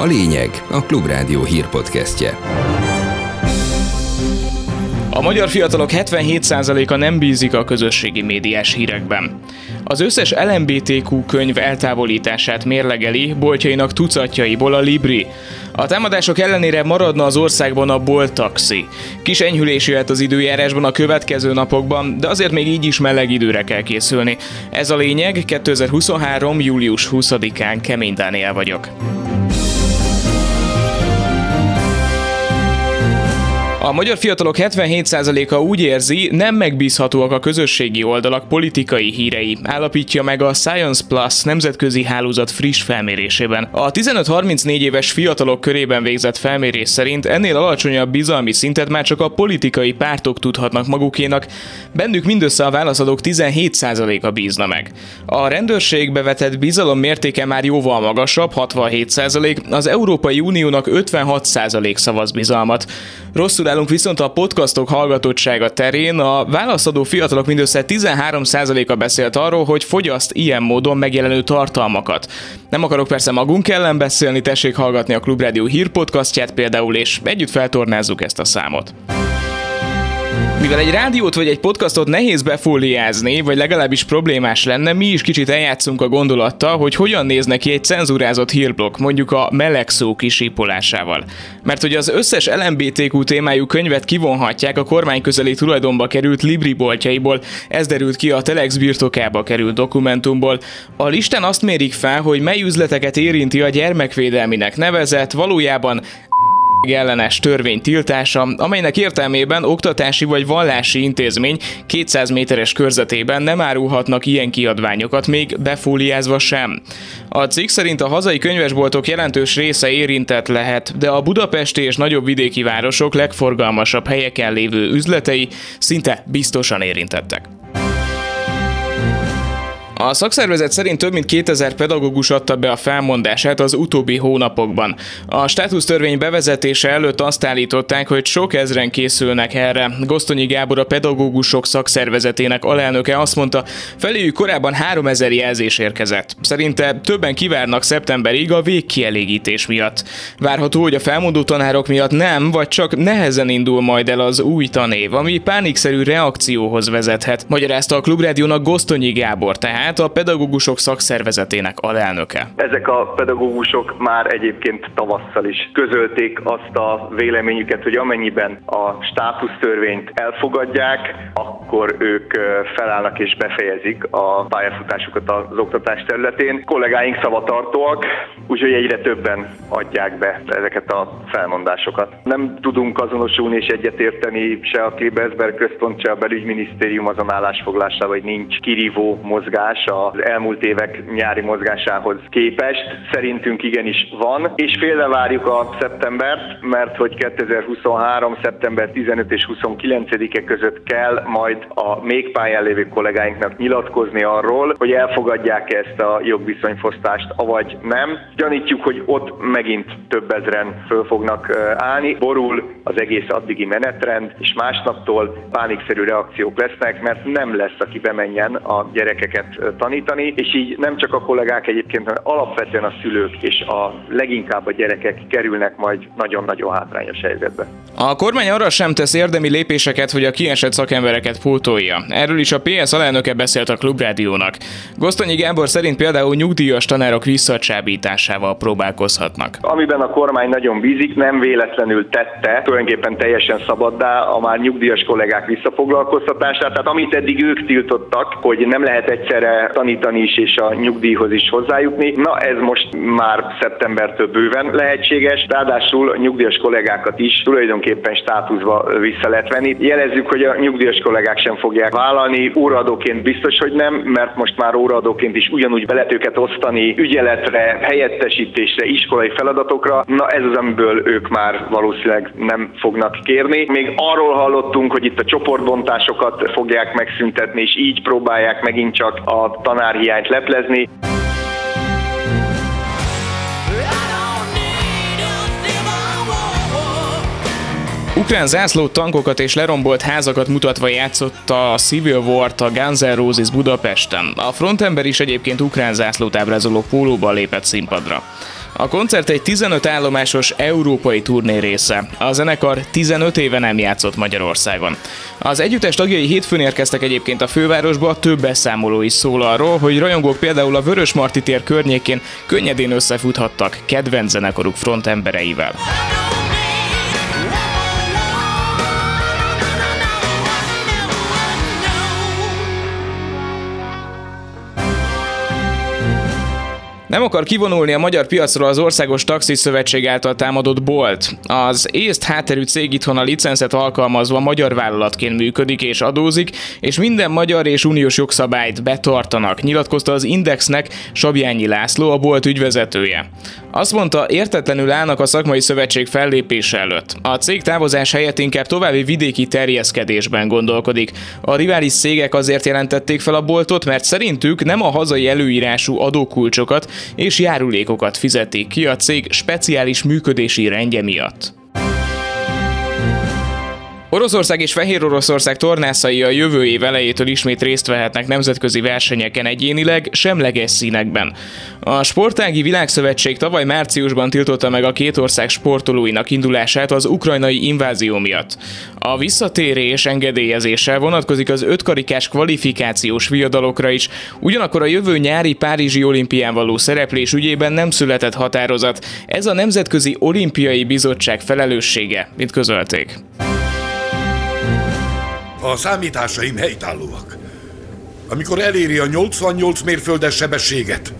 A lényeg a Klubrádió hírpodcastje. A magyar fiatalok 77%-a nem bízik a közösségi médiás hírekben. Az összes LMBTQ könyv eltávolítását mérlegeli boltjainak tucatjaiból a Libri. A támadások ellenére maradna az országban a bolt taxi. Kis enyhülés jöhet az időjárásban a következő napokban, de azért még így is meleg időre kell készülni. Ez a lényeg, 2023. július 20-án Kemény Dániel vagyok. A magyar fiatalok 77%-a úgy érzi, nem megbízhatóak a közösségi oldalak politikai hírei, állapítja meg a Science Plus nemzetközi hálózat friss felmérésében. A 15-34 éves fiatalok körében végzett felmérés szerint ennél alacsonyabb bizalmi szintet már csak a politikai pártok tudhatnak magukénak, bennük mindössze a válaszadók 17%-a bízna meg. A rendőrségbe vetett bizalom mértéke már jóval magasabb, 67%, az Európai Uniónak 56% szavaz bizalmat. Rosszul állunk viszont a podcastok hallgatottsága terén. A válaszadó fiatalok mindössze 13%-a beszélt arról, hogy fogyaszt ilyen módon megjelenő tartalmakat. Nem akarok persze magunk ellen beszélni, tessék hallgatni a Klubrádió hírpodcastját például, és együtt feltornázzuk ezt a számot. Mivel egy rádiót vagy egy podcastot nehéz befóliázni, vagy legalábbis problémás lenne, mi is kicsit eljátszunk a gondolattal, hogy hogyan néz neki egy cenzúrázott hírblokk, mondjuk a meleg szó kisípolásával. Mert hogy az összes LMBTQ témájú könyvet kivonhatják a kormány közeli tulajdonba került Libri boltjaiból, ez derült ki a Telex birtokába került dokumentumból. A listán azt mérik fel, hogy mely üzleteket érinti a gyermekvédelminek nevezett, valójában ellenes törvény tiltása, amelynek értelmében oktatási vagy vallási intézmény 200 méteres körzetében nem árulhatnak ilyen kiadványokat, még befóliázva sem. A cikk szerint a hazai könyvesboltok jelentős része érintett lehet, de a budapesti és nagyobb vidéki városok legforgalmasabb helyeken lévő üzletei szinte biztosan érintettek. A szakszervezet szerint több mint 2000 pedagógus adta be a felmondását az utóbbi hónapokban. A státusztörvény bevezetése előtt azt állították, hogy sok ezren készülnek erre. Gosztonyi Gábor a pedagógusok szakszervezetének alelnöke azt mondta, feléjük korábban 3000 jelzés érkezett. Szerinte többen kivárnak szeptemberig a végkielégítés miatt. Várható, hogy a felmondó tanárok miatt nem, vagy csak nehezen indul majd el az új tanév, ami pánikszerű reakcióhoz vezethet. Magyarázta a Klubrádiónak Gosztonyi Gábor, tehát tehát a pedagógusok szakszervezetének alelnöke. Ezek a pedagógusok már egyébként tavasszal is közölték azt a véleményüket, hogy amennyiben a státusztörvényt elfogadják, akkor ők felállnak és befejezik a pályafutásukat az oktatás területén. Kollégáink szavatartóak, úgyhogy egyre többen adják be ezeket a felmondásokat. Nem tudunk azonosulni és egyetérteni se a Klebersberg központ, se a belügyminisztérium azon állásfoglásával, hogy nincs kirívó mozgás mozgás az elmúlt évek nyári mozgásához képest. Szerintünk igenis van, és félre várjuk a szeptembert, mert hogy 2023. szeptember 15 és 29-e között kell majd a még pályán lévő kollégáinknak nyilatkozni arról, hogy elfogadják ezt a jogviszonyfosztást, avagy nem. Gyanítjuk, hogy ott megint több ezren föl fognak állni, borul az egész addigi menetrend, és másnaptól pánikszerű reakciók lesznek, mert nem lesz, aki bemenjen a gyerekeket tanítani, és így nem csak a kollégák egyébként, hanem alapvetően a szülők és a leginkább a gyerekek kerülnek majd nagyon-nagyon hátrányos helyzetbe. A kormány arra sem tesz érdemi lépéseket, hogy a kiesett szakembereket pótolja. Erről is a PS alelnöke beszélt a Klubrádiónak. Gosztonyi Gábor szerint például nyugdíjas tanárok visszacsábításával próbálkozhatnak. Amiben a kormány nagyon bízik, nem véletlenül tette, tulajdonképpen teljesen szabaddá a már nyugdíjas kollégák visszafoglalkoztatását. Tehát amit eddig ők tiltottak, hogy nem lehet egyszerre tanítani is és a nyugdíjhoz is hozzájutni. Na ez most már szeptembertől bőven lehetséges, ráadásul nyugdíjas kollégákat is tulajdonképpen státuszba vissza lehet venni. Jelezzük, hogy a nyugdíjas kollégák sem fogják vállalni, óraadóként biztos, hogy nem, mert most már óraadóként is ugyanúgy be lehet őket osztani ügyeletre, helyettesítésre, iskolai feladatokra. Na ez az, amiből ők már valószínűleg nem fognak kérni. Még arról hallottunk, hogy itt a csoportbontásokat fogják megszüntetni, és így próbálják megint csak a tanárhiányt leplezni. Ukrán zászló tankokat és lerombolt házakat mutatva játszott a Civil War-t a Guns N' Roses Budapesten. A frontember is egyébként ukrán zászlót ábrázoló pólóban lépett színpadra. A koncert egy 15 állomásos európai turné része. A zenekar 15 éve nem játszott Magyarországon. Az együttes tagjai hétfőn érkeztek egyébként a fővárosba, több beszámoló is szól arról, hogy rajongók például a Vörös Marti tér környékén könnyedén összefuthattak kedvenc zenekaruk frontembereivel. Nem akar kivonulni a magyar piacról az Országos Taxi Szövetség által támadott Bolt. Az észt hátterű cég itthon a licenszet alkalmazva magyar vállalatként működik és adózik, és minden magyar és uniós jogszabályt betartanak, nyilatkozta az Indexnek Sabjányi László, a Bolt ügyvezetője. Azt mondta, értetlenül állnak a szakmai szövetség fellépése előtt. A cég távozás helyett inkább további vidéki terjeszkedésben gondolkodik. A rivális cégek azért jelentették fel a boltot, mert szerintük nem a hazai előírású adókulcsokat és járulékokat fizetik ki a cég speciális működési rendje miatt. Oroszország és Fehér Oroszország tornászai a jövő év elejétől ismét részt vehetnek nemzetközi versenyeken egyénileg, semleges színekben. A Sportági Világszövetség tavaly márciusban tiltotta meg a két ország sportolóinak indulását az ukrajnai invázió miatt. A visszatérés engedélyezése vonatkozik az ötkarikás kvalifikációs viadalokra is, ugyanakkor a jövő nyári Párizsi olimpián való szereplés ügyében nem született határozat. Ez a Nemzetközi Olimpiai Bizottság felelőssége, mint közölték. A számításaim helytállóak. Amikor eléri a 88 mérföldes sebességet,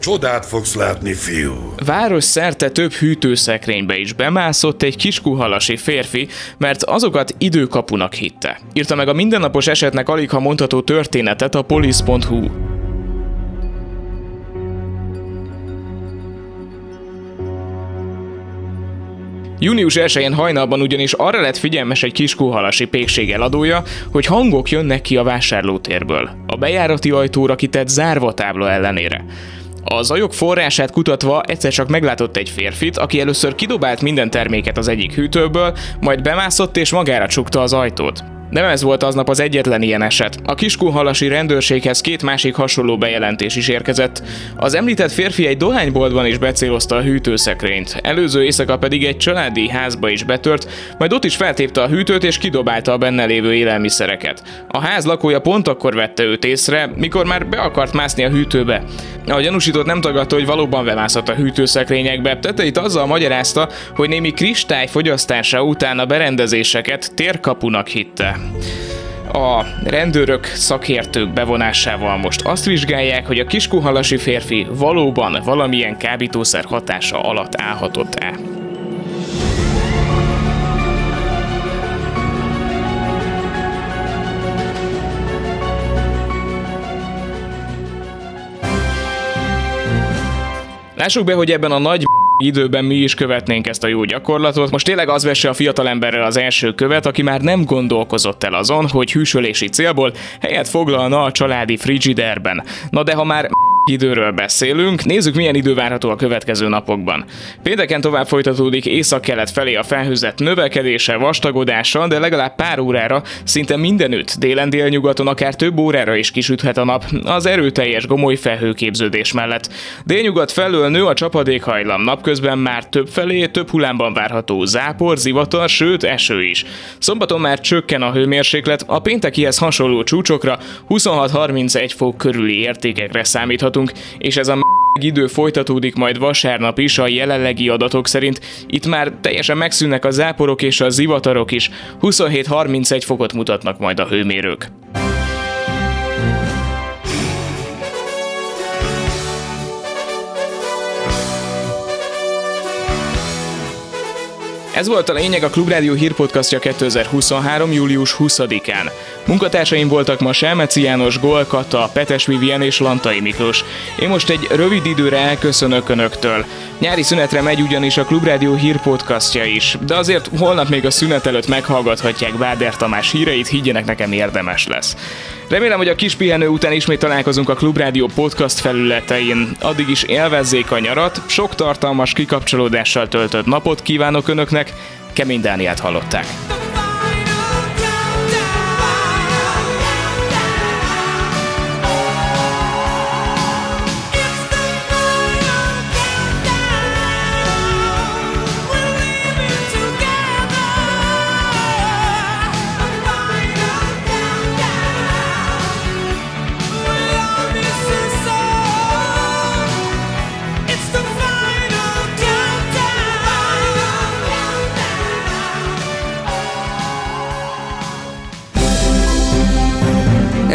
Csodát fogsz látni, fiú. Város szerte több hűtőszekrénybe is bemászott egy kiskuhalasi férfi, mert azokat időkapunak hitte. Írta meg a mindennapos esetnek alig ha mondható történetet a police.hu. Június 1-én hajnalban ugyanis arra lett figyelmes egy kiskuhalasi pékség eladója, hogy hangok jönnek ki a vásárlótérből. A bejárati ajtóra kitett zárva tábla ellenére. A zajok forrását kutatva egyszer csak meglátott egy férfit, aki először kidobált minden terméket az egyik hűtőből, majd bemászott és magára csukta az ajtót. Nem ez volt aznap az egyetlen ilyen eset. A kiskunhalasi rendőrséghez két másik hasonló bejelentés is érkezett. Az említett férfi egy dohányboltban is becélozta a hűtőszekrényt. Előző éjszaka pedig egy családi házba is betört, majd ott is feltépte a hűtőt és kidobálta a benne lévő élelmiszereket. A ház lakója pont akkor vette őt észre, mikor már be akart mászni a hűtőbe. A gyanúsított nem tagadta, hogy valóban bemászott a hűtőszekrényekbe, teteit azzal magyarázta, hogy némi kristály fogyasztása után a berendezéseket térkapunak hitte. A rendőrök szakértők bevonásával most azt vizsgálják, hogy a kiskuhalasi férfi valóban valamilyen kábítószer hatása alatt állhatott-e. Lássuk be, hogy ebben a nagy időben mi is követnénk ezt a jó gyakorlatot. Most tényleg az vesse a fiatalemberrel az első követ, aki már nem gondolkozott el azon, hogy hűsölési célból helyet foglalna a családi frigiderben. Na de ha már időről beszélünk, nézzük milyen idő várható a következő napokban. Pénteken tovább folytatódik észak-kelet felé a felhőzet növekedése, vastagodással, de legalább pár órára szinte mindenütt, délen délnyugaton akár több órára is kisüthet a nap, az erőteljes gomoly felhőképződés mellett. Délnyugat felől nő a csapadékhajlam, napközben már több felé, több hullámban várható zápor, zivatar, sőt eső is. Szombaton már csökken a hőmérséklet, a péntekihez hasonló csúcsokra 26-31 fok körüli értékekre számíthatunk és ez a idő folytatódik majd vasárnap is a jelenlegi adatok szerint. Itt már teljesen megszűnnek a záporok és a zivatarok is. 27-31 fokot mutatnak majd a hőmérők. Ez volt a lényeg a Klubrádió hírpodcastja 2023. július 20-án. Munkatársaim voltak ma Selmeci János, Gol Kata, Petes Vivien és Lantai Miklós. Én most egy rövid időre elköszönök Önöktől. Nyári szünetre megy ugyanis a Klubrádió hírpodcastja is, de azért holnap még a szünet előtt meghallgathatják Báder Tamás híreit, higgyenek nekem érdemes lesz. Remélem, hogy a kis pihenő után ismét találkozunk a Klubrádió podcast felületein. Addig is élvezzék a nyarat, sok tartalmas kikapcsolódással töltött napot kívánok Önöknek, Kemény Dániát hallották.